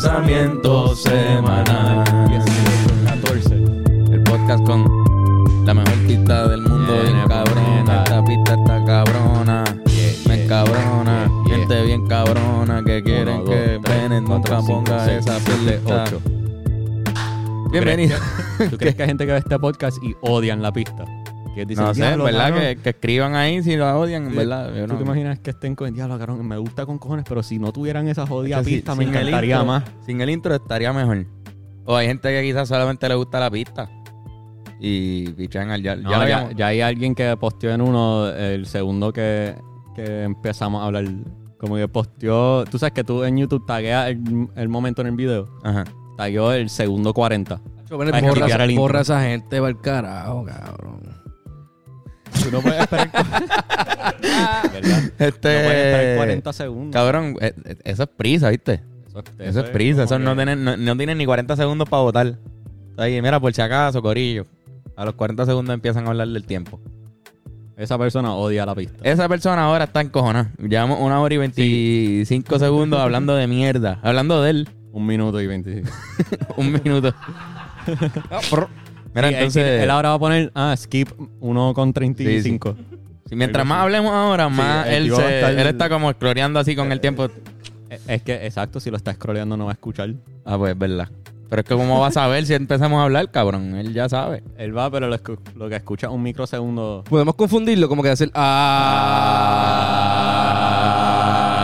pensamiento semanal. 14. El podcast con la mejor pista del mundo. Viene, bien cabrona. Esta pista está cabrona. Yeah, Me yeah, cabrona. yeah, yeah. Gente bien cabrona que quieren Uno, que dos, tres, Bennett nunca ponga seis, esa pista. ocho. Bienvenido. ¿Tú crees que hay gente que ve este podcast y odian la pista? Que dicen, No sé, en "Diablo, verdad cabrón". que, que escriban ahí si lo odian, Sí. verdad. Yo ¿Tú no- te imaginas que estén con diablo, cabrón? Me gusta con cojones, pero si no tuvieran esa jodida Es que si- pista, me sin el encantaría intro- más. Sin el intro estaría mejor. O hay gente que quizás solamente le gusta la pista. Y pichan al ya, No, ya hay alguien que posteó en uno, el segundo que, que empezamos a hablar. Como que posteó. Tú sabes que tú en YouTube tagueas el, el momento en el video. Ajá. Tagueó el segundo 40. Bueno, Hay que borra, borra esa gente va el carajo, cabrón. Tú no puedes esperar. ¿Verdad? No Este. puedes esperar 40 segundos. Cabrón, eh, eh, eso es prisa, ¿viste? Eso, Eso, es prisa. Eso como no que- tienen, no, no tienen ni 40 segundos para votar. Ahí, mira, por si acaso, Corillo. A los 40 segundos empiezan a hablar del tiempo. Esa persona odia la pista. Esa persona ahora está encojonada. Llevamos una hora y 25 segundos hablando de mierda. Hablando de él. Un minuto y 25. Un minuto. Mira, Sí, él- entonces. Él, ahora va a poner, ah, skip 1 con 35. si mientras más hablemos ahora, más él, se- estar- él está como exploreando así con el tiempo. Es- Es que, exacto, si lo está scrolleando no va a escuchar. Ah, pues es verdad. Pero es que, ¿cómo va a saber si empezamos a hablar, cabrón? Él ya sabe. Él va, pero lo, lo que escucha es un microsegundo. Podemos confundirlo como que hacer.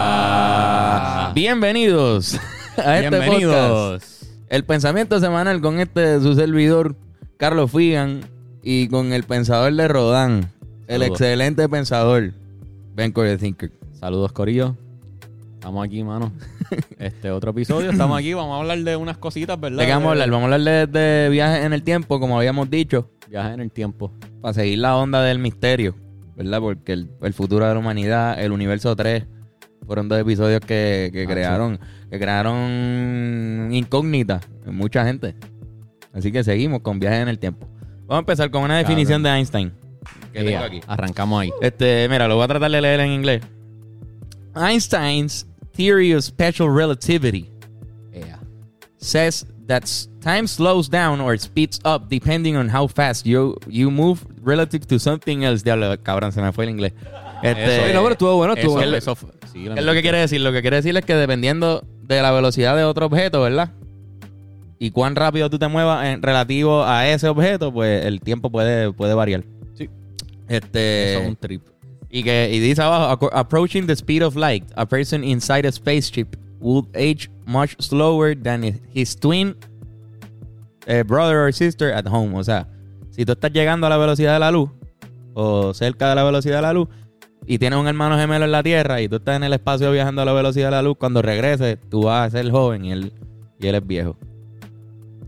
Ah. Bienvenidos a este podcast. Bienvenidos. El pensamiento semanal con este su servidor, Carlos Figan, y con el pensador de Rodán, el Saludos. excelente pensador, Ben Corey Thinker. Saludos, Corillo. Estamos aquí, mano. Este otro episodio. Estamos aquí. Vamos a hablar de unas cositas, ¿verdad? ¿De qué vamos a hablar? Vamos a hablar de, de viajes en el tiempo, como habíamos dicho, Viajes en el tiempo. para seguir la onda del misterio, ¿verdad? Porque el, el futuro de la humanidad, el universo 3, fueron dos episodios que, que Ah, crearon que crearon incógnitas en mucha gente. Así que seguimos con viajes en el tiempo. Vamos a empezar con una definición de Einstein. Que tengo Ya, aquí. Arrancamos ahí. Este, mira, lo voy a tratar de leer en inglés. Einstein's theory of special relativity Yeah. says that time slows down or speeds up depending on how fast you, you move relative to something else. Diablo, cabrón, se me fue el inglés. Este, Eso, no, pero estuvo bueno, estuvo Eso, bueno. eso fue- sí, ¿Qué es lo que quiere decir? Lo que quiere decir es que dependiendo de la velocidad de otro objeto, ¿verdad? Y cuán rápido tú te muevas en relativo a ese objeto, pues el tiempo puede, puede variar. Sí. Este, Eso es un trip. y que y dice abajo, "Acco- approaching the speed of light, a person inside a spaceship would age much slower than his twin eh, brother or sister at home. O sea, si tú estás llegando a la velocidad de la luz o cerca de la velocidad de la luz y tienes un hermano gemelo en la Tierra y tú estás en el espacio viajando a la velocidad de la luz, cuando regreses tú vas a ser joven y él, y él es viejo.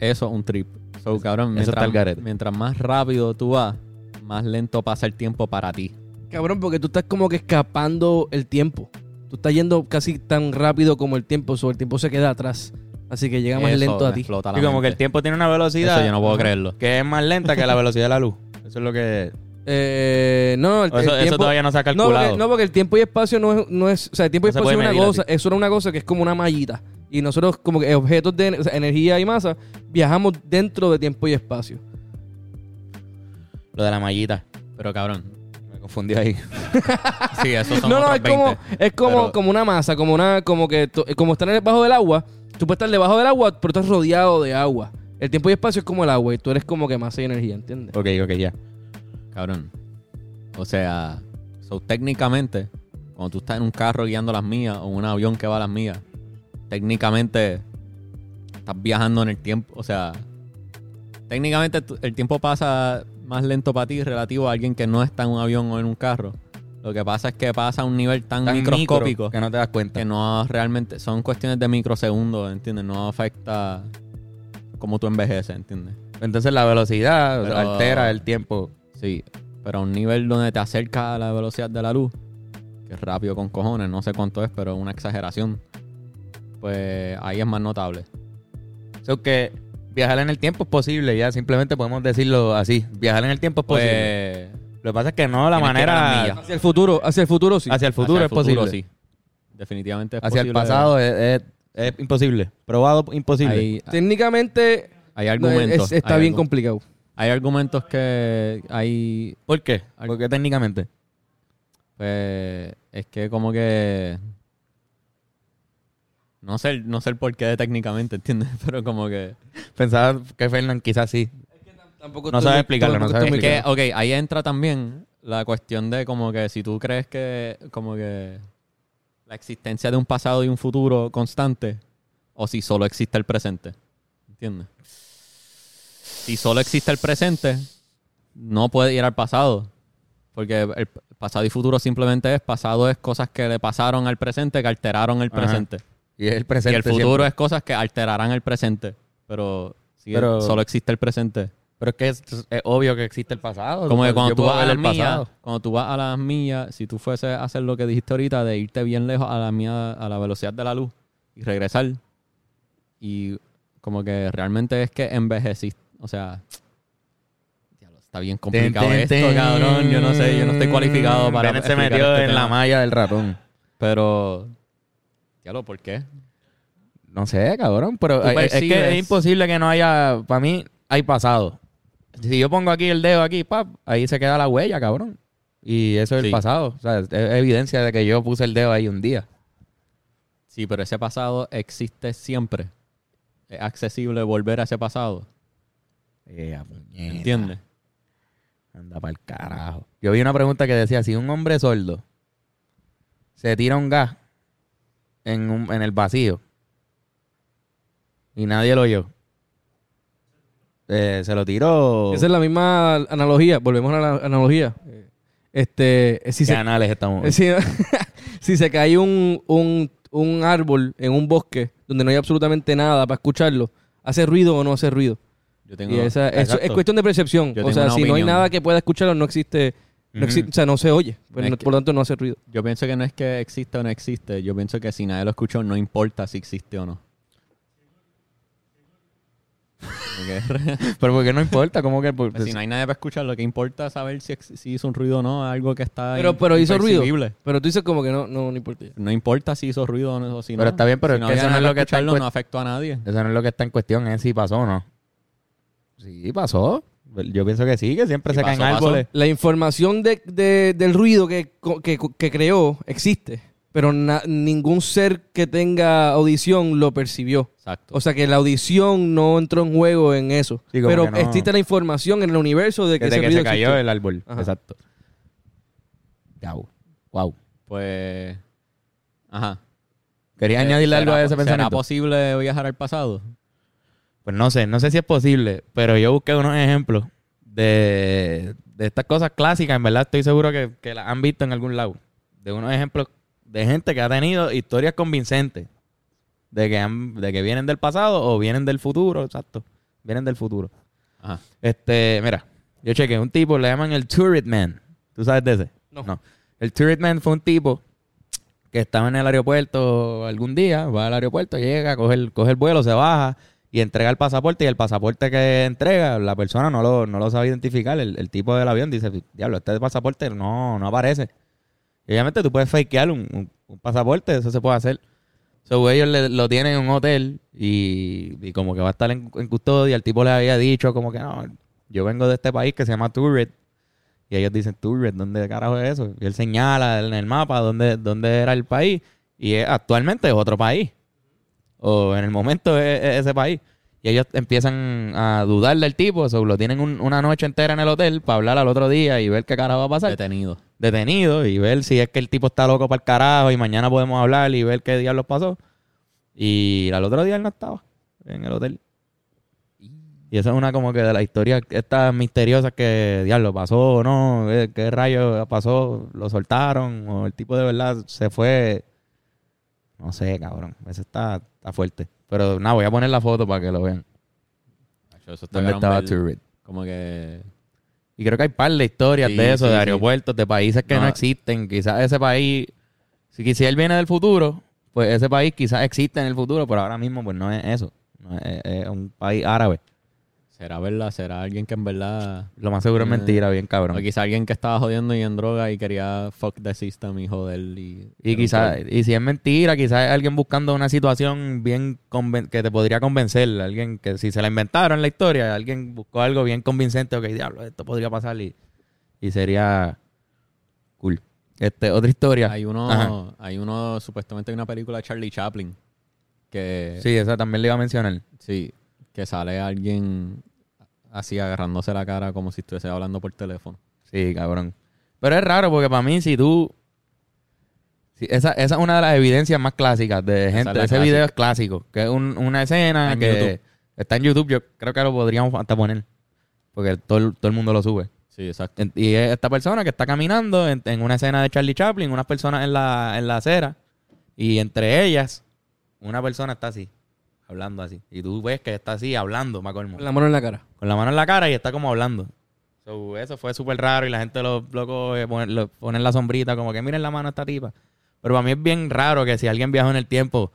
Eso es un trip. So, cabrón, Eso está al mientras, garete. mientras más rápido tú vas, más lento pasa el tiempo para ti. Cabrón, porque tú estás como que escapando el tiempo. Tú estás yendo casi tan rápido como el tiempo, sobre el tiempo se queda atrás. Así que llega más Eso lento a ti. Y como que el tiempo tiene una velocidad Eso yo no puedo creerlo. que es más lenta que la velocidad de la luz. Eso es lo que... Eh, no, el, eso, el eso tiempo, todavía no se ha no calculado. porque, no, porque el tiempo y espacio no es, no es o sea, el tiempo y No espacio es una cosa, así. eso es una cosa que es como una mallita. Y nosotros como que objetos de o sea, energía y masa viajamos dentro de tiempo y espacio. Lo de la mallita. Pero cabrón. Me confundí ahí. Sí, eso son no, no, otros es como, 20. es como, Pero- como una masa, como una, como que como estar debajo del agua, tú puedes estar debajo del agua, pero estás rodeado de agua. El tiempo y espacio es como el agua y tú eres como que masa y energía, ¿entiendes? ok, ok, ya. Cabrón. O sea, so, técnicamente, cuando tú estás en un carro guiando las mías o un avión que va a las mías, técnicamente estás viajando en el tiempo. O sea, técnicamente el tiempo pasa más lento para ti relativo a alguien que no está en un avión o en un carro. Lo que pasa es que pasa a un nivel tan, Tan microscópico micro que no te das cuenta. que no realmente son cuestiones de microsegundos, ¿entiendes? No afecta cómo tú envejeces, ¿entiendes? Entonces la velocidad Pero- altera el tiempo. Sí, pero a un nivel donde te acerca a la velocidad de la luz, que es rápido con cojones, no sé cuánto es, pero es una exageración, pues ahí es más notable. So que viajar en el tiempo es posible, ya simplemente podemos decirlo así. Viajar en el tiempo es posible. Pues, Lo que pasa es que no la manera. Hacia el futuro, hacia el futuro sí. hacia el futuro hacia es posible. sí. Definitivamente es Hacia el posible. pasado es, es- Es imposible. Probado imposible. Hay, Técnicamente hay argumentos. es- está hay bien complicado. Hay argumentos que hay. ¿Por qué? Al- Porque técnicamente. Pues es que como que. No sé, no sé el porqué de técnicamente, ¿entiendes? Pero como que. Pensaba que Fernan quizás sí. Tampoco No sabe explicarlo, no sabe Es que, ok, ahí entra también la cuestión de como que si tú crees que como que la existencia de un pasado y un futuro constante o si solo existe el presente. ¿Entiendes? Si solo existe el presente, no puede ir al pasado. Porque el pasado y futuro simplemente es pasado es cosas que le pasaron al presente que alteraron el Ajá. Y es el Y presente el futuro siempre. es cosas que alterarán el presente. Pero solo existe el presente. Pero es que es, es obvio que existe el pasado. Como que cuando tú vas a las millas, cuando tú vas a las millas, si tú fueses a hacer lo que dijiste ahorita de irte bien lejos a la mía, a la velocidad de la luz y regresar y como que realmente es que envejeciste, o sea, está bien complicado Ten, ten, esto, ten. cabrón, yo no sé, yo no estoy cualificado para se metió este en la malla del ratón. pero diablo, ¿por qué? No sé, cabrón, pero es, es que es imposible que no haya, para mí, hay pasado. Si yo pongo aquí el dedo aquí, pap, ahí se queda la huella, cabrón. Y eso es el pasado. O sea, es evidencia de que yo puse el dedo ahí un día. Sí, pero ese pasado existe siempre. Es accesible volver a ese pasado, puñeta. ¿entiendes? Anda para el carajo. Yo vi una pregunta que decía, si un hombre sordo se tira un gas en, un- en el vacío y nadie lo oyó, eh, se lo tiró... Esa es la misma analogía. Volvemos a la analogía. Este, si ¿Qué se, anales estamos? Eh, Si, si se cae un, un, un árbol en un bosque donde no hay absolutamente nada para escucharlo, ¿hace ruido o no hace ruido? Yo tengo y esa, es cuestión de percepción. Yo O sea, si no hay nada que pueda escucharlo, no existe, no o sea, no se oye. Pues no- por lo tanto, no hace ruido. Yo pienso que no es que existe o no existe. Yo pienso que si nadie lo escuchó, no importa si existe o no. Pero porque no importa, ¿cómo que? por- Pues si no hay nadie para escuchar, lo que importa es saber si, ex- si hizo un ruido o no. Algo que está Pero, pero hizo ruido. impercibible. Pero tú dices como que no, no, no importa. No importa si hizo ruido o no. o si Pero no. está bien, pero Si es que había eso no es nadie lo que para está en escucharlo, cuest- no afectó a nadie. Eso no es lo que está en cuestión, es si pasó o no. Sí, pasó. Yo pienso que sí, que siempre Si se caen árboles. La información de, de- del ruido que, que, que creó existe, pero na- ningún ser que tenga audición lo percibió. Exacto. O sea que la audición no entró en juego en eso. Sí, pero no- existe la información en el universo de que Desde ese que ruido se cayó existe. el árbol. Ajá. Exacto. Wow. Wow. pues. Ajá. ¿Querías Eh, añadirle algo ¿será- a ese ¿Será pensamiento? posible viajar al pasado? Pues no sé, no sé si es posible, pero yo busqué unos ejemplos de, de estas cosas clásicas. En verdad estoy seguro que, que las han visto en algún lado. De unos ejemplos de gente que ha tenido historias convincentes. De que, han- de que vienen del pasado o vienen del futuro, exacto. Vienen del futuro. Ajá. Este, mira, yo chequé, un tipo le llaman el Turret Man. ¿Tú sabes de ese? No. El Turret Man fue un tipo que estaba en el aeropuerto algún día, va al aeropuerto, llega, coge el, coge el vuelo, se baja y entrega el pasaporte. Y el pasaporte que entrega, la persona no lo, no lo sabe identificar. El, tipo del avión dice, diablo, este pasaporte no, no aparece. Obviamente tú puedes fakear un, pasaporte, eso se puede hacer. So, ellos lo tienen en un hotel y, como que va a estar en, custodia. El tipo le había dicho como que no, yo vengo de este país que se llama Turret. Y ellos dicen, Turret, ¿dónde carajo es eso? Y él señala en el mapa dónde, dónde era el país. Y actualmente es otro país. O en el momento es, es ese país. Y ellos empiezan a dudar del tipo. So, lo tienen un- una noche entera en el hotel para hablar al otro día y ver qué carajo va a pasar Detenido. detenido y ver si es que el tipo está loco para el carajo y mañana podemos hablar y ver qué diablos pasó. Y al otro día él no estaba en el hotel. Y esa es una como que de las historias estas misteriosas que diablo pasó o no, eh, qué rayo pasó, lo soltaron o el tipo de verdad se fue. No sé, cabrón. Eso está, está fuerte. Pero nada, voy a poner la foto para que lo vean. Eso está ¿Dónde estaba Turret? Como que... Y creo que hay par de historias Sí, de eso, sí, de sí. aeropuertos, de países que no. No. existen. Quizás ese país, si, si él viene del futuro, pues ese país quizás existe en el futuro, pero ahora mismo pues no es eso. No es, es un país árabe. ¿Será verdad? ¿Será alguien que en verdad... Lo más seguro es Eh, mentira, bien cabrón. O quizá alguien que estaba jodiendo y en droga y quería fuck the system y joder y... Y quizás, y si es mentira, quizás es alguien buscando una situación bien conven- que te podría convencer. Alguien que si se la inventaron la historia, alguien buscó algo bien convincente, ok, diablo, esto podría pasar y, y sería cool. Este, otra historia. Hay Ajá. uno, hay uno, supuestamente hay una película de Charlie Chaplin que... Sí, esa también le iba a mencionar. Sí, que sale alguien así agarrándose la cara como si estuviese hablando por teléfono. Sí, cabrón. Pero es raro porque para mí, si tú. si esa, esa es una de las evidencias más clásicas de gente. es Ese clásica. video es clásico. Que es un- una escena en que YouTube. está en YouTube. Yo creo que lo podríamos hasta poner. Porque todo, el- todo el mundo lo sube. Sí, exacto. Y es esta persona que está caminando en, en una escena de Charlie Chaplin, unas personas en la, en la acera, y entre ellas, una persona está así, hablando así. Y tú ves que está así, hablando, colmo. Con la mano en la cara. Con la mano en la cara y está como hablando. So, eso fue súper raro y la gente lo, loco, eh, pone, lo- pone en la sombrita como que miren la mano a esta tipa. Pero para mí es bien raro que si alguien viajó en el tiempo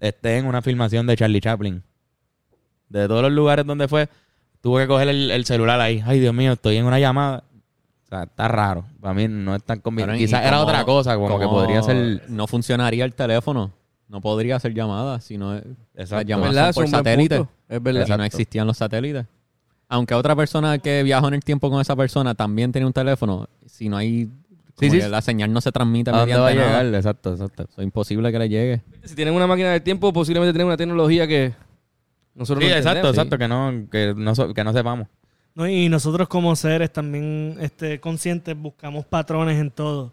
esté en una filmación de Charlie Chaplin. De todos los lugares donde fue, tuvo que coger el, el celular ahí. Ay, Dios mío, estoy en una llamada. O sea, está raro. Para mí no es tan conveniente. Cabrón, ¿y Quizás era otra cosa, como que podría ser... No funcionaría el teléfono. No podría hacer llamadas si no... Las llamadas ¿Verdad? son por satélite. Es verdad. Si no existían los satélites. Aunque otra persona que viajó en el tiempo con esa persona también tiene un teléfono, si no hay... Sí, La señal no se transmite ¿A dónde va a nada. llegar? Exacto, exacto. Eso es imposible que le llegue. Si tienen una máquina del tiempo, posiblemente tienen una tecnología que nosotros Sí, no exacto, exacto, que no, que no, so- que no sepamos. ¿no? Y nosotros como seres también este, conscientes buscamos patrones en todo.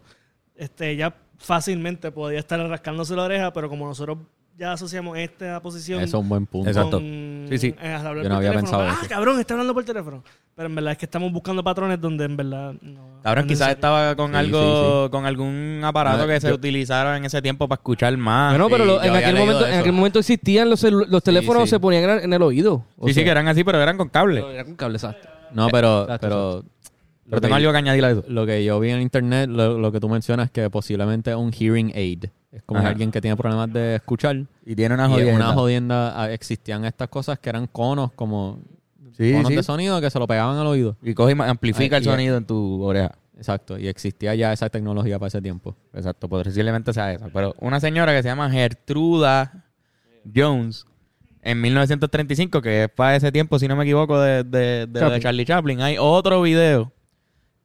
Este, ella fácilmente podía estar rascándose la oreja, pero como nosotros ya asociamos esta posición Eso es un buen punto. Exacto. Sí, sí. Yo no por había teléfono, pensado Ah, eso. cabrón, está hablando por teléfono. Pero en verdad es que estamos buscando patrones donde en verdad no. Cabrón, no quizás estaba con Sí, algo, con algún aparato No, que se utilizara en ese tiempo para escuchar más. Bueno, pero lo- en, aquel momento, en aquel momento existían los, los teléfonos, sí. se ponían en, el oído. O sí, sí, que eran así, pero eran con cable. Era con cable, exacto. No, pero... Exacto, pero Pero tengo algo que añadir a eso. Lo que yo vi en internet, lo, lo que tú mencionas, que posiblemente un hearing aid. Es como Ajá. alguien que tiene problemas de escuchar. Y tiene una Y en jodienda. una jodienda ah, existían estas cosas que eran conos, como Sí, conos sí. de sonido que se lo pegaban al oído. Y coge y amplifica Ay, el y- sonido en tu oreja. Exacto. Y existía ya esa tecnología para ese tiempo. Exacto, posiblemente sea esa. Pero una señora que se llama Gertruda Jones en 1935, que es para ese tiempo, si no me equivoco, de, de, de. Charlie Chaplin, hay otro video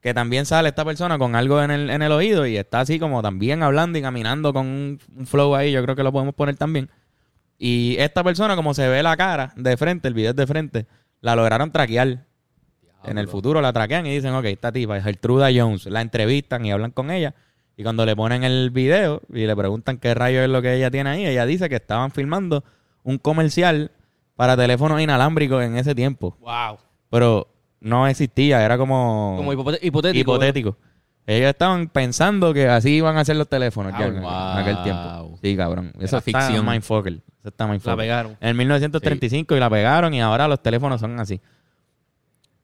que también sale esta persona con algo en el, en el oído y está así como también hablando y caminando con un, un flow ahí. Yo creo que lo podemos poner también. Y esta persona, como se ve la cara de frente, el video es de frente, la lograron traquear. En el futuro la traquean y dicen, ok, esta tipa es Gertruda Jones. La entrevistan y hablan con ella. Y cuando le ponen el video y le preguntan qué rayo es lo que ella tiene ahí, ella dice que estaban filmando un comercial para teléfonos inalámbricos en ese tiempo. Wow. Pero no existía, era como, hipotético. hipotético. Ellos estaban pensando que así iban a ser los teléfonos ya en, aquel tiempo. Sí, cabrón. Eso está ficción. mindfucker. Eso está La mindfucker. pegaron. En 1935 y la pegaron y ahora los teléfonos son así.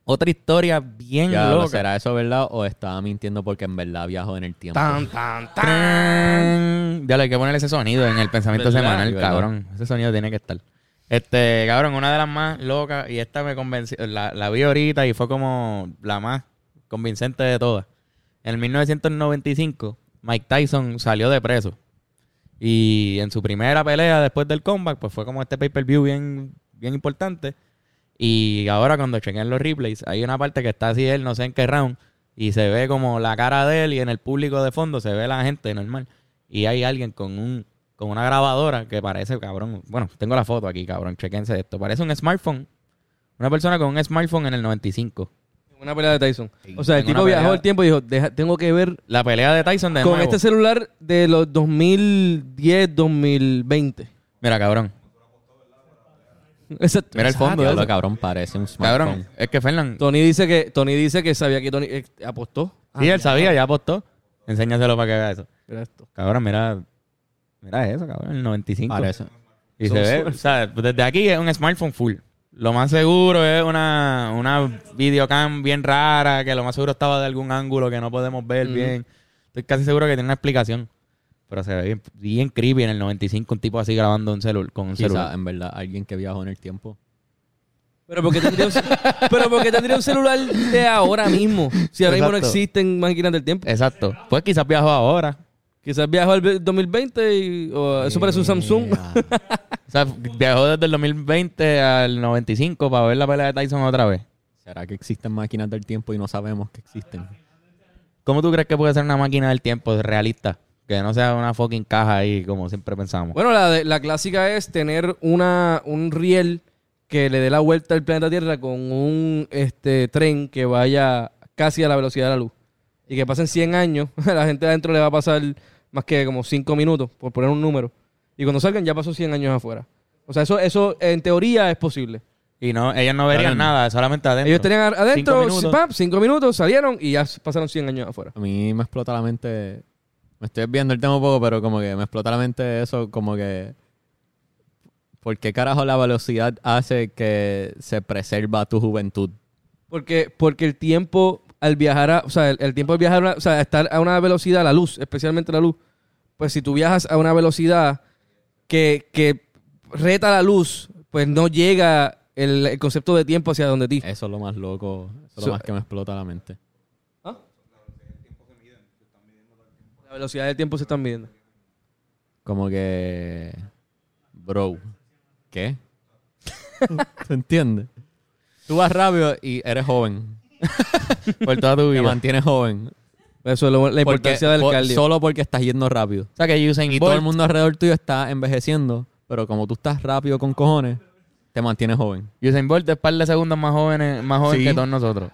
Otra historia bien Ya, loca. ¿Será eso verdad o estaba mintiendo porque en verdad viajó en el tiempo? Tan, tan, tan. Tan. Ya le hay que ponerle ese sonido en el pensamiento ¿Verdad? semanal, ¿Verdad? cabrón. Ese sonido tiene que estar. Este, cabrón, una de las más locas, y esta me convenció, la, la vi ahorita y fue como la más convincente de todas. En 1995, Mike Tyson salió de preso. Y en su primera pelea después del comeback, pues fue como este pay-per-view bien, bien importante. Y ahora cuando chequen los replays, hay una parte que está así él, no sé en qué round, y se ve como la cara de él y en el público de fondo se ve la gente normal. Y hay alguien con un con una grabadora que parece, cabrón. Bueno, tengo la foto aquí, cabrón. Chequense esto. Parece un smartphone. Una persona con un smartphone en el 95. Una pelea de Tyson. O sea, el una tipo viajó pelea- el tiempo y dijo, "Deja- tengo que ver La pelea de Tyson de con nuevo. este celular de los 2010, 2020. Mira, cabrón. Exacto. Mira el fondo de Diablo, eso. cabrón, parece un smartphone. Cabrón, es que Fernán... Tony dice que Tony dice que sabía que Tony eh, apostó. Sí, él sabía, ya apostó. Enséñaselo para que vea eso. Mira esto. Cabrón, mira... Mira eso, cabrón. El 95. Parece. Y se ve, o sea, desde aquí es un smartphone full. Lo más seguro es una, una videocam bien rara, que lo más seguro estaba de algún ángulo que no podemos ver bien. Estoy casi seguro que tiene una explicación. Pero se ve bien, bien creepy en el 95 un tipo así grabando un celu con un Quizá, celular. en verdad, alguien que viajó en el tiempo. Pero porque tendría un, pero porque tendría un celular de ahora mismo. Si ahora mismo no existen máquinas del tiempo. Exacto. Pues quizás viajó ahora. Quizás viajó al 2020 y eso parece un Samsung. O sea, viajó desde el 2020 al 95 para ver la pelea de Tyson otra vez. ¿Será que existen máquinas del tiempo y no sabemos que existen? ¿Cómo tú crees que puede ser una máquina del tiempo realista? Que no sea una fucking caja ahí como siempre pensamos. Bueno, la, de- la clásica es tener una, un riel que le dé la vuelta al planeta Tierra con un este, tren que vaya casi a la velocidad de la luz. Y que pasen 100 años, a la gente adentro le va a pasar más que como 5 minutos, por poner un número. Y cuando salgan ya pasó 100 años afuera. O sea, eso, eso en teoría es posible. Y no, ellos no verían nada, solamente adentro. Ellos tenían adentro, Cinco minutos. 5 cinco minutos, salieron y ya pasaron 100 años afuera. A mí me explota la mente. Me estoy viendo el tema un poco, pero como que me explota la mente eso, como que. ¿Por qué carajo la velocidad hace que se preserva tu juventud? Porque, porque el tiempo al viajar, a- o sea, el, el tiempo al viajar, a o sea, estar a una velocidad, la luz, especialmente la luz, pues si tú viajas a una velocidad que, que reta la luz, pues no llega el, el concepto de tiempo hacia donde ti. Eso es lo más loco, eso es So- lo más que me explota la mente. La velocidad del tiempo se están midiendo. Como que. Bro. ¿Qué? ¿Te entiendes? Tú vas rápido y eres joven. por toda tu Te vida. mantienes joven. Eso es lo- la Porque- importancia del por- cardio. Solo porque estás yendo rápido. O sea, que Usain Y Bolt... todo el mundo alrededor tuyo está envejeciendo. Pero como tú estás rápido con cojones, te mantienes joven. Usain Bolt es par de segundos más jóvenes, más joven Sí. que todos nosotros.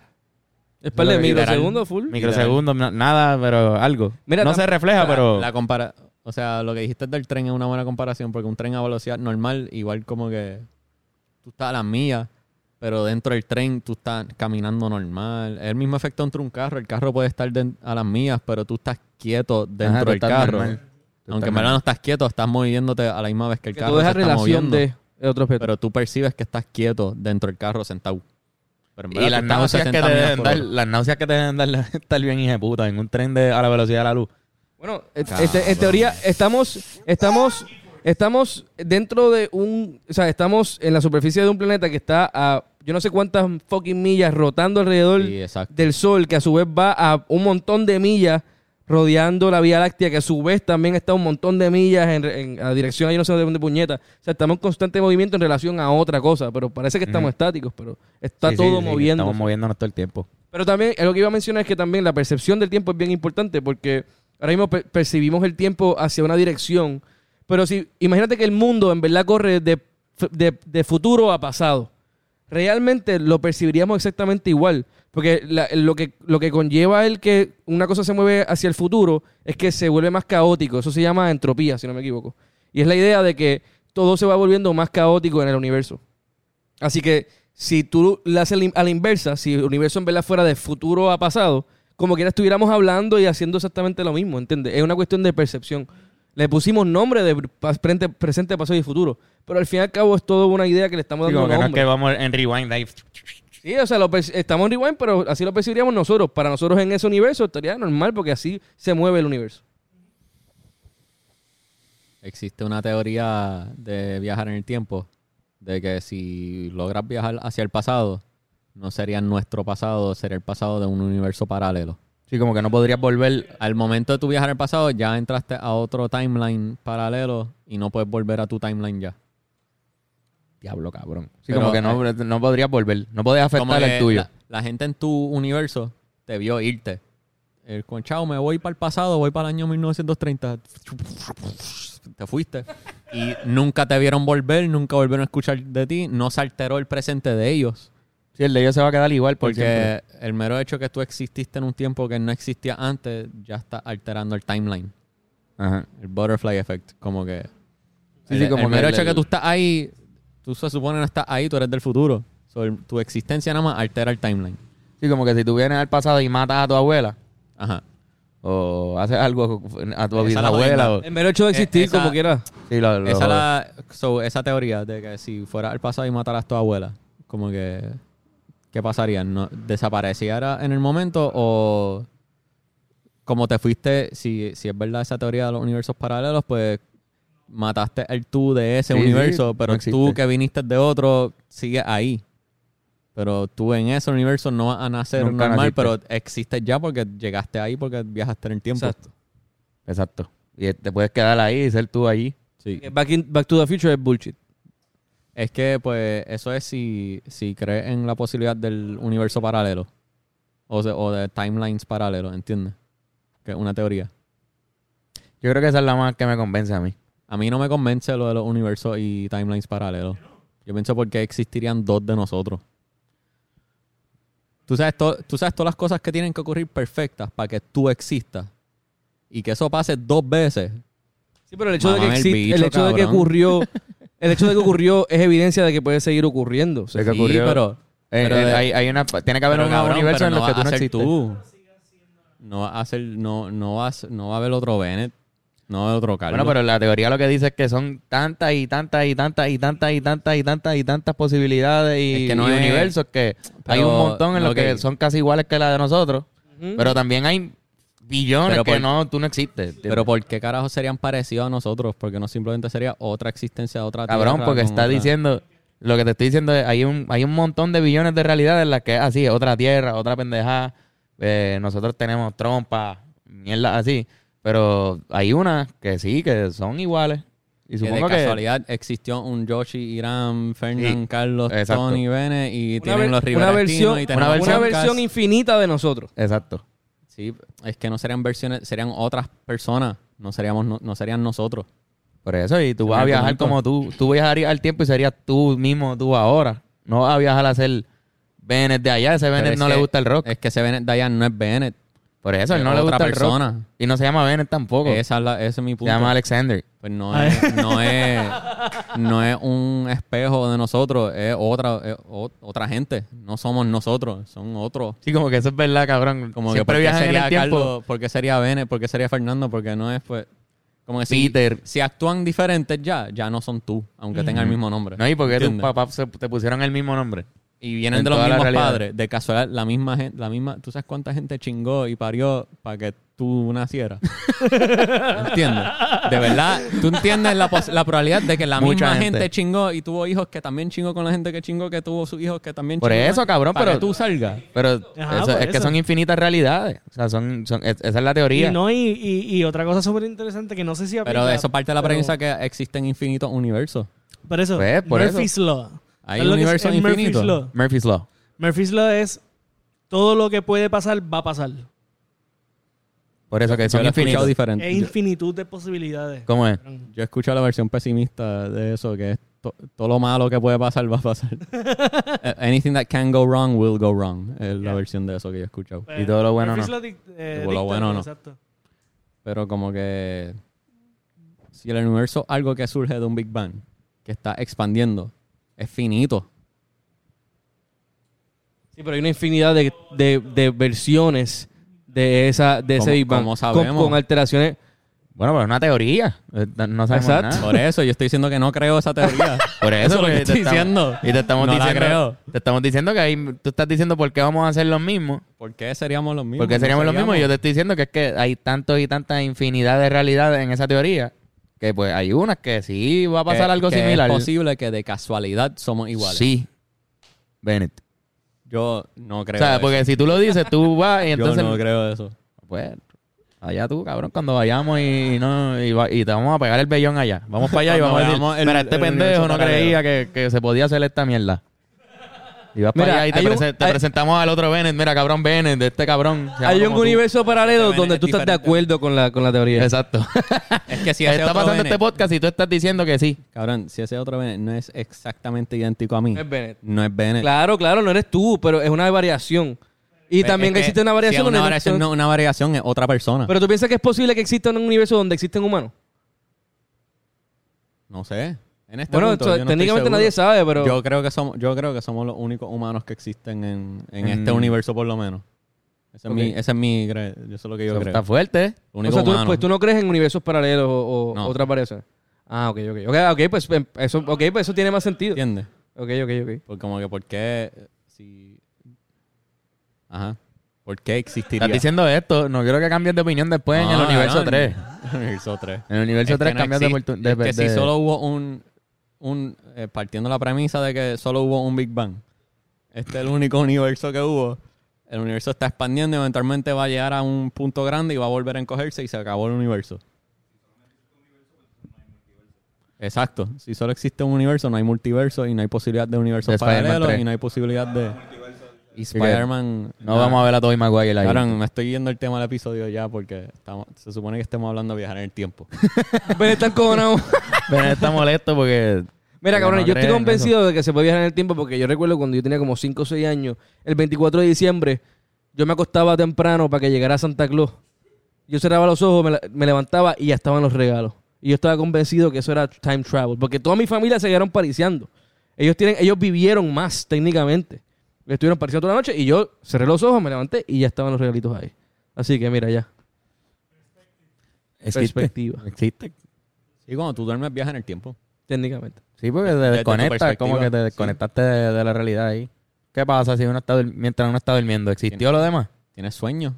es para el Literal. microsegundo full. Microsegundos, na- nada, pero algo. Mira, no tam- se refleja, pero... La compara o sea, lo que dijiste del tren es una buena comparación porque un tren a velocidad normal, igual como que tú estás a las millas, pero dentro del tren tú estás caminando normal. Es el mismo efecto entre un carro. El carro puede estar a las millas, pero tú estás quieto dentro Ajá, del carro. Aunque en verdad no estás quieto, estás moviéndote a la misma vez que el Que carro tú dejas se está relación moviendo. de, otro objeto. Pero tú percibes que estás quieto dentro del carro sentado. Pero en Y las náuseas, que 60 te deben dar, las náuseas que te deben dar estar bien hija de puta en un tren de, a la velocidad de la luz. Bueno, este, en teoría estamos, estamos, estamos dentro de un, o sea, estamos en la superficie de un planeta que está a yo no sé cuántas fucking millas rotando alrededor Sí, del Sol, que a su vez va a un montón de millas rodeando la Vía Láctea, que a su vez también está un montón de millas en, en- a dirección a yo no sé de dónde puñeta. O sea, estamos en constante movimiento en relación a otra cosa, pero parece que estamos estáticos, pero está Sí, todo sí, moviendo. Estamos moviéndonos todo el tiempo. Pero también, eh, lo que iba a mencionar es que también la percepción del tiempo es bien importante porque ahora mismo per- percibimos el tiempo hacia una dirección. Pero si, imagínate que el mundo en verdad corre de, de- de futuro a pasado. Realmente lo percibiríamos exactamente igual. Porque lo, que, lo que conlleva el que una cosa se mueve hacia el futuro es que se vuelve más caótico. Eso se llama entropía, si no me equivoco. Y es la idea de que todo se va volviendo más caótico en el universo. Así que si tú le haces a la inversa, si el universo en verdad fuera de futuro a pasado, como quiera estuviéramos hablando y haciendo exactamente lo mismo, ¿entiendes? Es una cuestión de percepción. Le pusimos nombre de presente, presente, pasado y futuro. Pero al fin y al cabo es todo una idea que le estamos dando como que no es nombre. que vamos en rewind ahí. Sí, o sea, lo estamos en rewind, pero así lo percibiríamos nosotros. Para nosotros en ese universo estaría normal porque así se mueve el universo. Existe una teoría de viajar en el tiempo, de que si logras viajar hacia el pasado, no sería nuestro pasado, sería el pasado de un universo paralelo. Sí, como que no podrías volver. Al momento de tu viajar al pasado, ya entraste a otro timeline paralelo y no puedes volver a tu timeline ya. Diablo, cabrón. Sí, Pero, como que no, no podrías volver. No podías afectar el tuyo. La, la gente en tu universo te vio irte. El con chao, me voy para el pasado, voy para el año 1930. Te fuiste. Y nunca te vieron volver, nunca volvieron a escuchar de ti. No se alteró el presente de ellos. Sí, el de ellos se va a quedar igual por siempre. Porque el mero hecho que tú exististe en un tiempo que no existía antes, ya está alterando el timeline. Ajá. El butterfly effect. Como que. Sí, el, sí, como el que mero el- hecho que tú estás ahí, tú se supone no estás ahí, tú eres del futuro. So, el- tu existencia nada más altera el timeline. Sí, como que si tú vienes al pasado y matas a tu abuela, Ajá. o haces algo a tu bisabuela. El mero hecho de existir, Eh, esa- como quiera. Sí, lo, lo- Esa, la, so, esa teoría de que si fuera al pasado y mataras a tu abuela, como que. ¿Qué pasaría? ¿No, ¿Desapareciera en el momento o.? Como te fuiste, si, si es verdad esa teoría de los universos paralelos, pues mataste el tú de ese Sí, universo, no pero tú que viniste de otro, sigue ahí. Pero tú en ese universo no vas a nacer Nunca normal, naciste. pero existes ya porque llegaste ahí porque viajaste en el tiempo. Exacto. Exacto. Y te puedes quedar ahí y ser tú allí. Sí. Back, in- Back to the Future es bullshit. Es que, pues, eso es si, si crees en la posibilidad del universo paralelo. O de, o de timelines paralelos, ¿entiendes? Que es una teoría. Yo creo que esa es la más que me convence a mí. A mí no me convence lo de los universos y timelines paralelos. Yo pienso porque existirían dos de nosotros. Tú sabes, to- tú sabes todas las cosas que tienen que ocurrir perfectas para que tú existas. Y que eso pase dos veces. Sí, pero el hecho de que Mamame el existe, el bicho, hecho de que ocurrió, el hecho de que ocurrió es evidencia de que puede seguir ocurriendo. O sea, De que Sí, ocurrió- pero... Eh, pero eh, de- hay, hay una, tiene que haber pero, un cabrón, universo pero en el no que vas tú a no ser existes. tú. No va a ser, no, no vas, no va a haber otro Bennett. No va a haber otro Carlos. Bueno, pero la teoría lo que dice es que son tantas y tantas y tantas y tantas y tantas y tantas y tantas posibilidades y, Es que no y es- universos que hay un montón en lo los que que- son casi iguales que la de nosotros. Pero también hay billones Pero que por- no, tú no existes. ¿entiendes? Pero ¿por qué carajo serían parecidos a nosotros? Porque no simplemente sería otra existencia de otra Cabrón, tierra porque está otra- diciendo, lo que te estoy diciendo es, hay un, hay un montón de billones de realidades en las que es así, otra tierra, otra pendejada. eh, nosotros tenemos trompas, mierda así. Pero hay unas que sí, que son iguales. Y Que supongo de que... casualidad existió un Yoshi, Irán, Fernand, Sí, Carlos, exacto. Tony, Bennett y una, tienen los una Rivera versión, y una versión, infinita de nosotros. Exacto. Sí, es que no serían versiones, serían otras personas, no seríamos no, no serían nosotros. Por eso, y tú vas a viajar como tú. Tú viajarías al tiempo y serías tú mismo, tú ahora. No vas a viajar a ser Bennett de allá. Ese Bennett no le gusta el rock. Es que ese Bennett Diane no es Bennett, Por eso, él no le otra gusta rock. persona. Y no se llama Bennett tampoco. Esa es la- ese es mi se punto. llama Alexander. Pues no es, no es, no es un espejo de nosotros, es otra, es otra gente. No somos nosotros, son otros. Sí, como que eso es verdad, cabrón. Como que Siempre ¿por qué sería. Carlos? ¿Por qué sería Bennett? ¿Por qué sería Fernando? Porque no es pues como que si, Peter. si actúan diferentes ya, ya no son tú, aunque tengan el mismo nombre. No, y porque tus papás se- te pusieron el mismo nombre. Y vienen en de los mismos padres. De casualidad, la misma gente, la misma, ¿tú sabes cuánta gente chingó y parió para que tú nacieras? ¿Entiendes? De verdad, tú entiendes la, pos- la probabilidad de que la Mucha misma gente. gente. chingó y tuvo hijos que también chingó con la gente que chingó, que tuvo sus hijos que también Por chingó. eso, cabrón, para pero- que tú salgas. Pero Ajá, eso, por es que son infinitas realidades. O sea, son, son- es- esa es la teoría. Y, no, y, y, y otra cosa súper interesante que no sé si aplica. Pero de eso parte de la pero- premisa que existen infinitos universos. Por eso, Pues, por Murphy's Law. Hay ¿Sabes lo que es- es Murphy's. Law? Murphy's Law. Murphy's Law es todo lo que puede pasar, va a pasar. Por eso que son lo infinitos. diferente. Es infinitud de posibilidades. ¿Cómo es? Yo he escuchado la versión pesimista de eso, que es to- todo lo malo que puede pasar va a pasar. Anything that can go wrong will go wrong. Es la Yeah. versión de eso que yo he escuchado. Y todo lo bueno Murphy's no. Law dic- eh, Lo dicta, bueno no. Exacto. Pero como que si el universo es algo que surge de un Big Bang, que está expandiendo, es finito. Sí, pero hay una infinidad de, de- de versiones de esa de ese ¿Cómo- Big Bang cómo con, sabemos? con alteraciones. Bueno, pero es una teoría. Eh, No sabemos Exacto. nada. Por eso yo estoy diciendo que no creo esa teoría. Por eso, Eso es lo que te estoy estamos- diciendo. Y te estamos No la diciendo. creo. Te estamos diciendo que ahí tú estás diciendo por qué vamos a hacer los mismos. ¿Por qué seríamos los mismos? Porque No seríamos los mismos. Y yo te seríamos. estoy diciendo que es que hay tantos y tantas infinidad de realidades en esa teoría. Que pues hay unas que sí va a pasar Que- algo que similar. Es posible que de casualidad somos iguales. Sí. Bennett. Yo no creo. o sea, eso. porque si tú lo dices, tú vas y entonces. yo no creo eso. Pues, allá tú, cabrón, cuando vayamos y no y, va- y te vamos a pegar el vellón allá. Vamos para allá y vamos a decir, veamos el- mira, este el pendejo no paralelo". creía que, que se podía hacer esta mierda. Y vas para Mira, allá y te, hay un- prese- te hay- presentamos al otro Bennett. Mira, cabrón Bennett, de este cabrón. se llama Hay un como tú. universo paralelo Este donde es tú estás de diferente. acuerdo con la, con la teoría. Exacto. Es que si ese Está otro pasando Bennett- este podcast y tú estás diciendo que sí. Cabrón, si ese otro Bennett no es exactamente idéntico a mí, Es Bennett. no es Bennett. Claro, claro, no eres tú, pero es una variación. Y Es también que existe una si variación es donde una no- variación, no una variación, es otra persona. Pero tú piensas que es posible que exista un universo donde existen humanos. no sé. En este bueno, punto, yo no técnicamente nadie sabe, pero Yo creo que somos, yo creo que somos los únicos humanos que existen en, en En- este universo por lo menos. Ese es mi, ese es mi yo sé lo que yo Eso creo. está fuerte. ¿eh? Lo o único sea, tú, pues tú no crees en universos paralelos o, o No. otras variaciones. Ah, ok, ok. Ok, ok, pues em, eso, okay, pues eso tiene más sentido. ¿Entiendes? Ok, ok, ok. Porque como que por qué si Ajá. ¿Por qué existiría? Estás diciendo esto. No quiero que cambies de opinión después en el No, universo cabrón. 3. El universo 3. En el universo Es que 3 no cambias de oportunidad. Es que si solo hubo un, un eh, partiendo la premisa de que solo hubo un Big Bang, Este es el único universo que hubo. El universo está expandiendo y eventualmente va a llegar a un punto grande y va a volver a encogerse y se acabó el universo. Exacto. Si solo existe un universo, no hay multiverso y no hay posibilidad de universos paralelos 3. y no hay posibilidad de... Y Spider-Man... No vamos a ver a Tobey Maguire ahí. Cabrón, me estoy yendo el tema del episodio ya porque estamos, se supone que estemos hablando de viajar en el tiempo. Ben está encojonado. Está molesto porque... Mira, cabrón, no yo estoy en convencido de que se puede viajar en el tiempo porque yo recuerdo cuando yo tenía como 5 o 6 años, el 24 de diciembre, yo me acostaba temprano para que llegara Santa Claus. Yo cerraba los ojos, me, la- me levantaba y ya estaban los regalos. Y yo estaba convencido que eso era time travel, porque toda mi familia se quedaron pariciando. Ellos tienen, ellos vivieron más técnicamente. Estuvieron pariciando toda la noche y yo cerré los ojos, me levanté y ya estaban los regalitos ahí. Así que mira ya. Existe. Perspectiva. Existe. Y cuando tú duermes, viajas en el tiempo. Técnicamente. Sí, porque te desconectas, como que te desconectaste de, de la realidad ahí. ¿Qué pasa si uno está mientras uno está durmiendo? ¿Existió lo demás? Tienes sueño.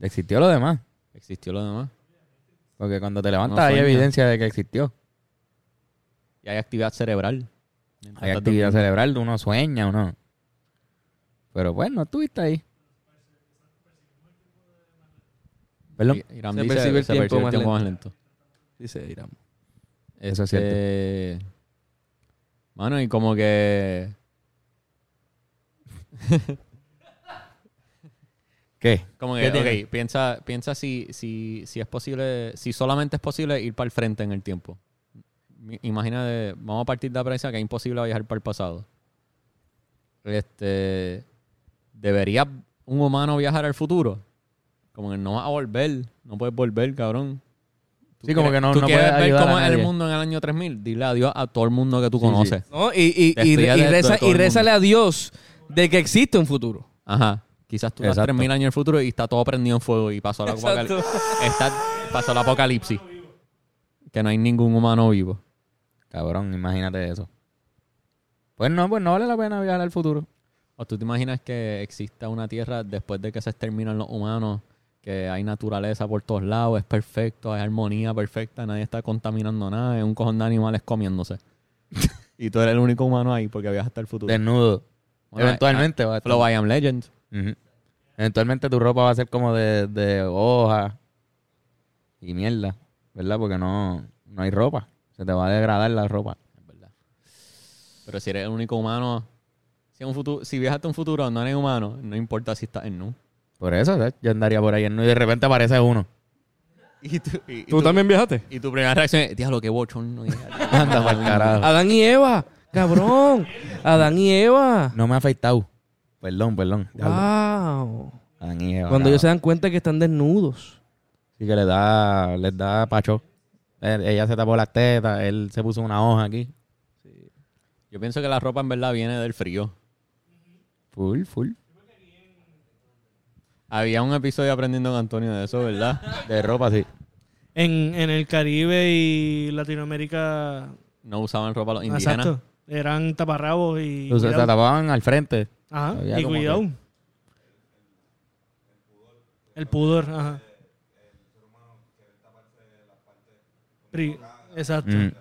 Existió lo demás. Existió lo demás. Porque cuando te levantas No hay evidencia de que existió. Y hay actividad cerebral. Hay actividad durmiendo. cerebral, uno sueña, uno. Pero bueno, estuviste ahí. Perdón. Irán Se dice, percibe el se tiempo percibe el más tiempo más lento. Dice Irán. Eso es cierto. Este, Mano, y como que... ¿Qué? Como ¿Qué que, piensa, piensa si, si, si es posible, si solamente es posible ir para el frente en el tiempo. Imagina, de- vamos a partir de la premisa que es imposible viajar para el pasado. Este, ¿debería un humano viajar al futuro? Como que no vas a volver, no puedes volver, cabrón. ¿Tú Sí, como que no- ¿Tú no quieres puedes ver ayudar cómo a es el nadie. mundo en el año 3000? Dile adiós a todo el mundo que tú Sí, sí. conoces. ¿No? Y, y, y, Despídete y de- reza, de todo y el rézale a Dios de que existe un futuro. Ajá. Quizás tú vas Exacto. 3000 años en el futuro y está todo prendido en fuego y pasó la Exacto. Está, pasó el apocalipsis. Que no hay ningún humano vivo. Cabrón, imagínate eso. Pues no, pues no vale la pena viajar al futuro. ¿O tú te imaginas que exista una tierra después de que se exterminan los humanos? Que hay naturaleza por todos lados, es perfecto, hay armonía perfecta, nadie está contaminando nada, es un cojón de animales comiéndose. y tú eres el único humano ahí porque viajaste al futuro. Desnudo. Bueno, Eventualmente va a estar. Flow I Am Legend. Eventualmente tu ropa va a ser como de, de hoja y mierda, ¿verdad? Porque no, no hay ropa. Se te va a degradar la ropa. Es verdad. Pero si eres el único humano, si, un futuro, si viajaste a un futuro no eres humano, no importa si estás en nu. Por eso, ¿sabes? Yo andaría por ahí en- y de repente aparece uno. Y tú, y- y ¿Tú también viajaste? Y tu primera reacción es, diablo, qué bochorno. Anda para el carajo. Adán y Eva, cabrón. Adán y Eva. No me ha afeitado. Perdón, perdón. Diablo. Wow. Adán y Eva, Cuando ellos se dan cuenta que están desnudos. Sí que le da, les da pacho. Él- ella se tapó las tetas, él se puso una hoja aquí. Yo pienso que la ropa en verdad viene del frío. Full, full. Había un episodio aprendiendo con Antonio de eso, ¿verdad? De ropa, sí. En, en el Caribe y Latinoamérica. No usaban ropa los indígenas. Exacto. Eran taparrabos y. O sea, se tapaban al frente. Ajá. Había Y cuidado. El pudor, ajá. Pri- Exacto. Mm.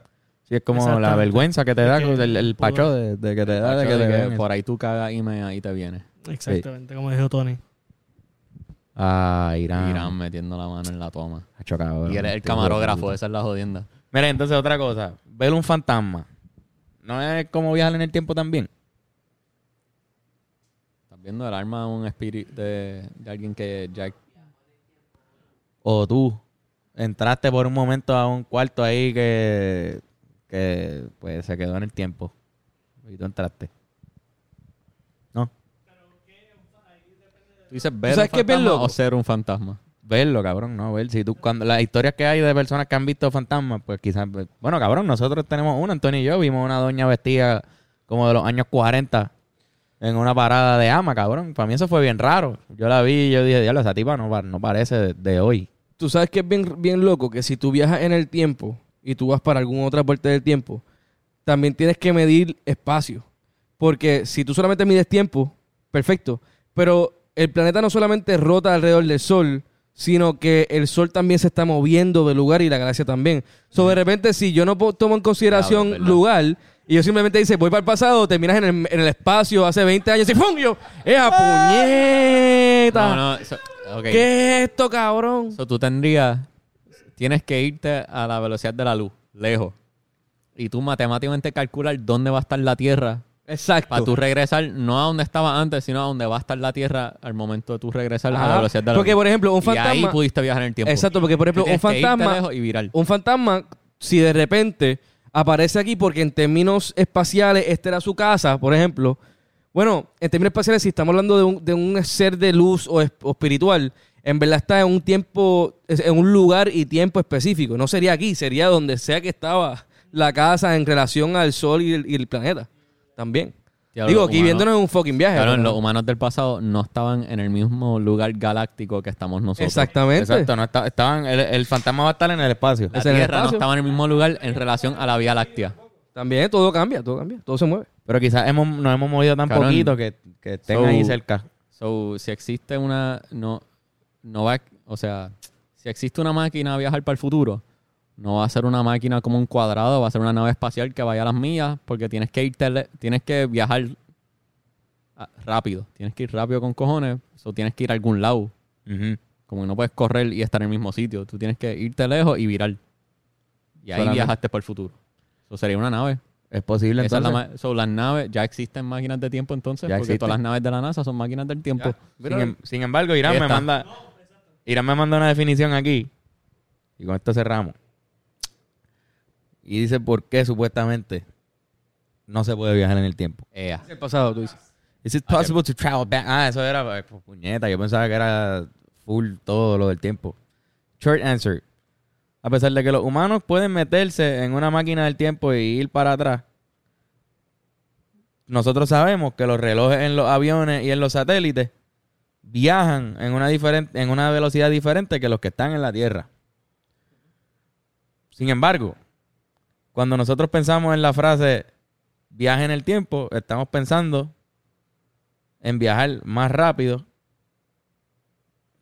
Sí, es como la vergüenza que te da, que el, el pacho de, de que te da, de que de que por ahí tú cagas y me ahí te viene. Exactamente, como dijo Tony. Ah, Irán. Irán metiendo la mano en la toma. Hacho, cabrón. y eres el camarógrafo, esa es la jodienda. Mira, entonces otra cosa. Ver un fantasma. ¿No es como viajar en el tiempo también? Estás viendo el arma de un espíritu de, de alguien que ya O tú entraste por un momento a un cuarto ahí que, que pues se quedó en el tiempo. Y tú entraste. Tú dices ver sabes un qué fantasma o ser un fantasma. Verlo, cabrón, no, ver. Si tú, cuando las historias que hay de personas que han visto fantasmas, pues quizás. pues, bueno, cabrón, nosotros tenemos una, Antonio y yo, vimos una doña vestida como de los años 40 en una parada de ama, cabrón. Para mí eso fue bien raro. Yo la vi y yo dije, diablo, esa tipa no, no parece de, de hoy. Tú sabes que es bien, bien loco que si tú viajas en el tiempo y tú vas para alguna otra parte del tiempo, también tienes que medir espacio. Porque si tú solamente mides tiempo, perfecto. Pero el planeta no solamente rota alrededor del Sol, sino que el sol también se está moviendo del lugar y la galaxia también. So, de repente, si yo no tomo en consideración Claro, lugar y yo simplemente dice, voy para el pasado, terminas en el, en el espacio hace 20 años y ¡pum! Yo, ¡ea puñeta! No, no, so-. ¿Qué es esto, cabrón? So, tú tendrías, tienes que irte a la velocidad de la luz, lejos. Y tú matemáticamente calcular dónde va a estar la Tierra Exacto. para tú regresar, no a donde estaba antes, sino a donde va a estar la Tierra al momento de tú regresar a la velocidad de la Porque, luz. por ejemplo, un Y ahí fantasma... pudiste viajar en el tiempo. Exacto, porque, por ejemplo, un fantasma... y. Un fantasma, si de repente aparece aquí porque en términos espaciales esta era su casa, por ejemplo, bueno, en términos espaciales si estamos hablando de un, de un ser de luz o, es- o espiritual, en verdad está en un tiempo, en un lugar y tiempo específico. No sería aquí, sería donde sea que estaba la casa en relación al sol y el, y el planeta. También. Ya, Digo, aquí viéndonos en un fucking viaje. Claro, pero- los humanos del pasado no estaban en el mismo lugar galáctico que estamos nosotros. Exactamente. Exacto, no está- estaban, el, el fantasma va a estar en el espacio. La Es en el Tierra no estaba en el mismo lugar en relación a la Vía Láctea. También todo cambia, todo cambia, todo se mueve. Pero quizás hemos, nos hemos movido tan poquito que, que estén So- ahí cerca. So, si existe una. No, no va. O sea, si existe una máquina a viajar para el futuro, no va a ser una máquina como un cuadrado, va a ser una nave espacial que vaya a las millas, porque tienes que ir tele- tienes que viajar ah, rápido. Tienes que ir rápido con cojones. O tienes que ir a algún lado. Como que no puedes correr y estar en el mismo sitio. Tú tienes que irte lejos y virar. Y ahí Solamente. viajaste para el futuro. Eso sería una nave. Es posible Esa la entonces. ma- so, las naves, ya existen máquinas de tiempo entonces, Ya porque existen. todas las naves de la NASA son máquinas del tiempo. Sin, em- sin embargo, Irán me está. manda Irán me manda una definición aquí y con esto cerramos. Y dice por qué supuestamente no se puede viajar en el tiempo. Ea. El pasado, tú dices. Is it possible to travel back? Ah, eso era pues, puñeta. Yo pensaba que era full todo lo del tiempo. Short answer. A pesar de que los humanos pueden meterse en una máquina del tiempo y ir para atrás, nosotros sabemos que los relojes en los aviones y en los satélites viajan en una, diferente, en una velocidad diferente que los que están en la Tierra. Sin embargo, cuando nosotros pensamos en la frase viaje en el tiempo, estamos pensando en viajar más rápido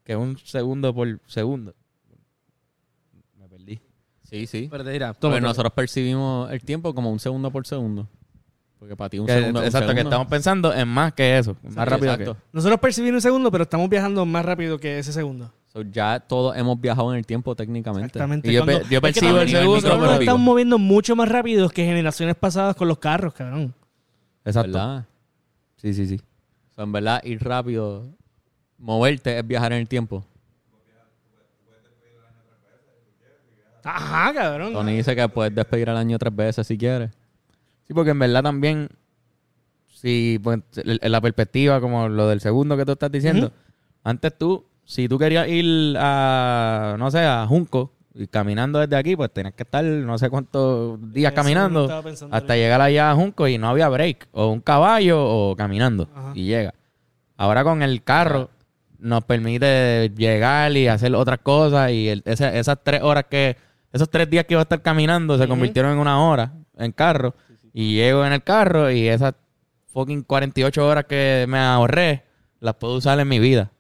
que un segundo por segundo. Me perdí. Sí, sí. Pero te dirá, toma, Porque toma. nosotros percibimos el tiempo como un segundo por segundo. Porque para ti un Que- segundo un exacto, que estamos pensando en más que eso. Más Sí, rápido exacto. Nosotros percibimos un segundo, pero estamos viajando más rápido que ese segundo. So, ya todos hemos viajado en el tiempo técnicamente. Exactamente. Y yo pe- percibo el segundo, nosotros nos pero- estamos moviendo mucho más rápido que generaciones pasadas con los carros, cabrón. Exacto. ¿Verdad? Sí, sí, sí. So, en verdad, ir rápido, moverte es viajar en el tiempo. Ajá, cabrón. Tony dice que puedes despedir al año tres veces si quieres. Sí, porque en verdad también, si pues, la perspectiva, como lo del segundo que tú estás diciendo, antes tú, si tú querías ir a, no sé, a Junco, y caminando desde aquí, pues tenías que estar no sé cuántos días Eso caminando hasta llegar allá a Junco y no había break, o un caballo o caminando, Ajá. y llega. Ahora con el carro nos permite llegar y hacer otras cosas y el- ese- esas tres horas que, esos tres días que iba a estar caminando se convirtieron en una hora en carro y llego en el carro y esas fucking 48 horas que me ahorré las puedo usar en mi vida.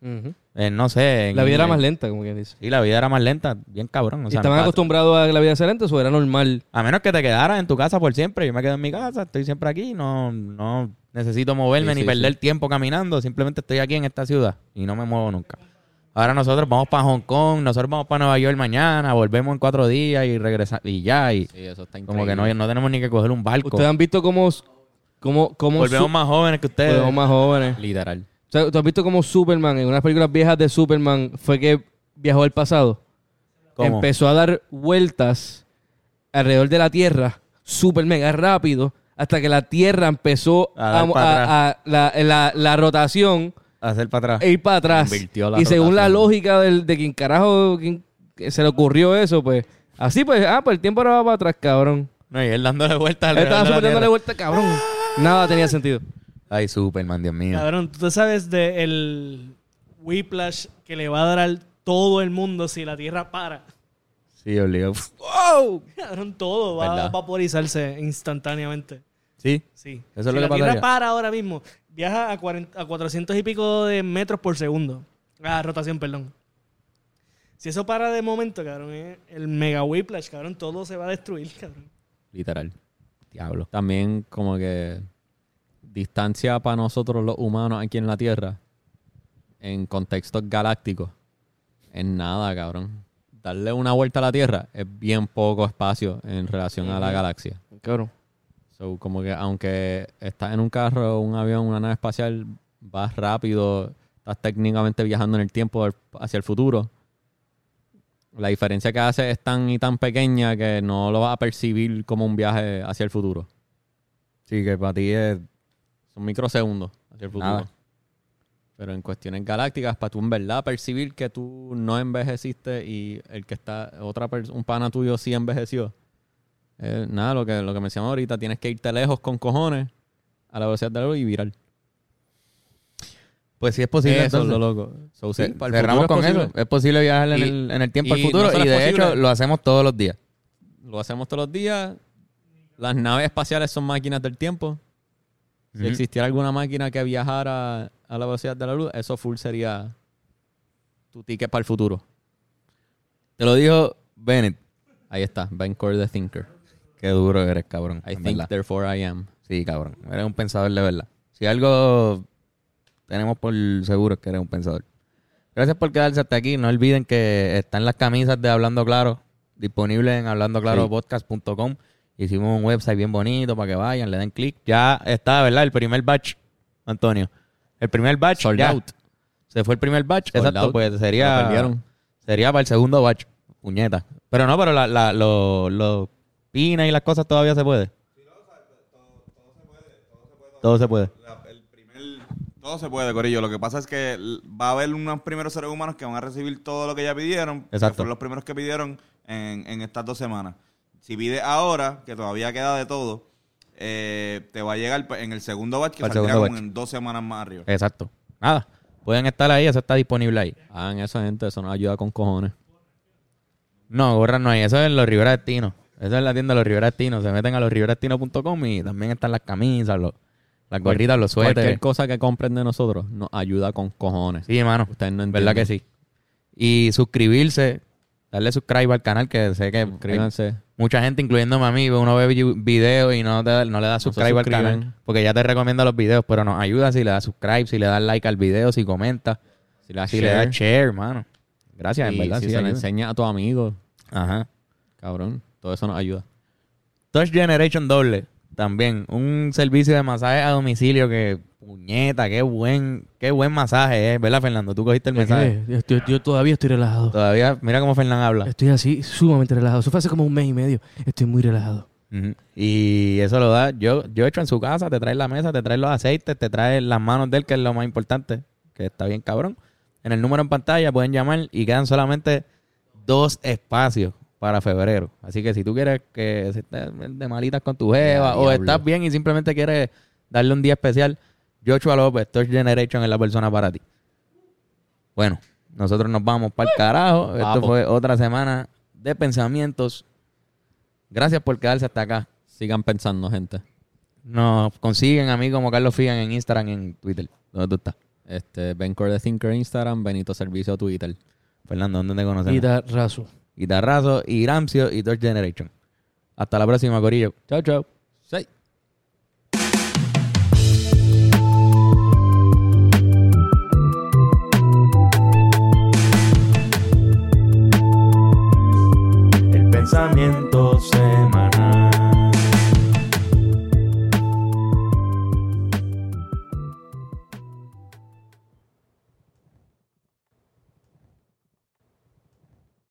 Ujú. Eh, no sé. en- La vida era más lenta, como quien dice. Sí, la vida era más lenta, bien cabrón. O ¿Y estaban no- acostumbrados a que la vida sea lenta o era normal? a menos que te quedaras en tu casa por siempre. Yo me quedo en mi casa, estoy siempre aquí. No, no necesito moverme Sí, ni sí, perder sí. tiempo caminando. Simplemente estoy aquí en esta ciudad y no me muevo nunca. Ahora nosotros vamos para Hong Kong, nosotros vamos para Nueva York mañana, volvemos en cuatro días y regresamos y ya. Y Sí, eso está como que increíble. no, no tenemos ni que coger un barco. ¿Ustedes han visto cómo, cómo, cómo Volvemos más jóvenes que ustedes. volvemos más jóvenes? Literal. O sea, ¿Tú has visto cómo Superman, en unas películas viejas de Superman, fue que viajó al pasado? ¿Cómo? Empezó a dar vueltas alrededor de la Tierra, súper mega rápido, hasta que la Tierra empezó A a, a- a- la, la- la rotación Hacer para atrás. e ir para atrás. Y según la lógica del, de quien carajo quien- que se le ocurrió eso, pues así pues, ah, pues el tiempo ahora va para atrás, cabrón. No, y él dándole vueltas Él alrededor estaba de la súper dándole tierra. vuelta, cabrón. Nada tenía sentido. Ay, Superman, Dios mío. Cabrón, tú sabes de el whiplash que le va a dar al todo el mundo si la Tierra para. Sí, obligado. Cabrón, todo va ¿Verdad? a vaporizarse instantáneamente. Sí. Sí. Eso es si lo que la Tierra pasaría. para ahora mismo, viaja a, 40 a 400 y pico de metros por segundo. Ah, rotación, perdón. Si eso para de momento, cabrón, es el mega whiplash, cabrón, todo se va a destruir, cabrón. Literal. Diablo. También como que distancia para nosotros los humanos aquí en la Tierra, en contextos galácticos, es nada, cabrón. Darle una vuelta a la Tierra es bien poco espacio en relación a la galaxia. Claro. So, como que aunque estás en un carro, un avión, una nave espacial, vas rápido, estás técnicamente viajando en el tiempo hacia el futuro. La diferencia que hace es tan y tan pequeña que no lo vas a percibir como un viaje hacia el futuro. Sí, que para ti es. Son microsegundos hacia el futuro. Nada. Pero en cuestiones galácticas, para tú en verdad percibir que tú no envejeciste y el que está, otra un pana tuyo sí envejeció. Eh, nada, lo que, lo que mencionamos ahorita, tienes que irte lejos con cojones a la velocidad de la luz y virar. Pues sí es posible. eso es entonces. lo loco. So, sí, Sí, para el cerramos con es eso. Es posible viajar en, el, en el tiempo al futuro no y de posible- hecho lo hacemos todos los días. Lo hacemos todos los días. Las naves espaciales son máquinas del tiempo. Si existiera alguna máquina que viajara a la velocidad de la luz, eso full sería tu ticket para el futuro. Te lo dijo Bennett. Ahí está, Ben Core the Thinker. Qué duro eres, cabrón. I think, verdad. therefore I am. Sí, cabrón. Eres un pensador de verdad. Si algo tenemos por seguro es que eres un pensador. Gracias por quedarse hasta aquí. No olviden que están las camisas de Hablando Claro disponibles en hablandoclaropodcast.com. Hicimos un website bien bonito para que vayan, le den clic. Ya está, ¿verdad? El primer batch, Antonio. El primer batch. Sold ya. out. Se fue el primer batch. Sold Exacto, out. pues Lo sería. Sería para el segundo batch. Puñeta. Pero no, pero la, la, los los pines y las cosas todavía se puede. Todo se puede. La- el primer- todo se puede, Corillo. Lo que pasa es que va a haber unos primeros seres humanos que van a recibir todo lo que ya pidieron. que Exacto. fueron los primeros que pidieron en, en estas dos semanas. Si pides ahora, que todavía queda de todo, eh, te va a llegar en el segundo batch que Al saldrá segundo como en dos semanas más arriba. Exacto. Nada. Pueden estar ahí, eso está disponible ahí. Hagan eso, gente. Eso nos ayuda con cojones. No, gorras no hay. Eso es en los Rivera Destino. Eso es la tienda de los Rivera Destino. Se meten a los riveradestino.com y también están las camisas, los, las gorritas, los Cualquier suéteres. cosa que compren de nosotros nos ayuda con cojones. Sí, hermano. Ustedes no ¿Verdad que entienden. sí? Y suscribirse, darle subscribe al canal, que sé que Suscríbanse. mucha gente, incluyéndome a mí, uno ve vi- videos y no, te no le da subscribe al canal. Porque ya te recomienda los videos, pero nos ayuda si le das subscribe, si le das like al video, si comentas, Si le das si le share, das share, hermano. Gracias, y en verdad. si sí, se lo ayuda. enseña a tu amigo, Ajá. cabrón. Todo eso nos ayuda. Touch Generation doble, también. Un servicio de masaje a domicilio que, puñeta, qué buen, qué buen masaje es, ¿verdad, Fernando? Tú cogiste el mensaje. Yo, estoy- yo todavía estoy relajado. Todavía, mira cómo Fernando habla. Estoy así, sumamente relajado. Eso fue hace como un mes y medio. Estoy muy relajado. Ujú. Y eso lo da, yo, yo he hecho en su casa, te trae la mesa, te trae los aceites, te trae las manos de él, que es lo más importante, que está bien cabrón. En el número en pantalla pueden llamar y quedan solamente dos espacios para febrero. Así que si tú quieres que se estés de malitas con tu jeva Ya, o estás bien y simplemente quieres darle un día especial, Joshua López, Touch Generation es la persona para ti. Bueno, nosotros nos vamos para el carajo. Esto fue otra semana de pensamientos. Gracias por quedarse hasta acá. Sigan pensando, gente. Nos consiguen a mí como Carlos Figan en Instagram y en Twitter. ¿Dónde tú estás? Este, Ben Core the Thinker Instagram, Benito Servicio Twitter. Fernando, ¿dónde te conocemos? Guitarrazo. Iramcio y Touch Generation. Hasta la próxima, Corillo. Chao, chao. Sí. El pensamiento semanal.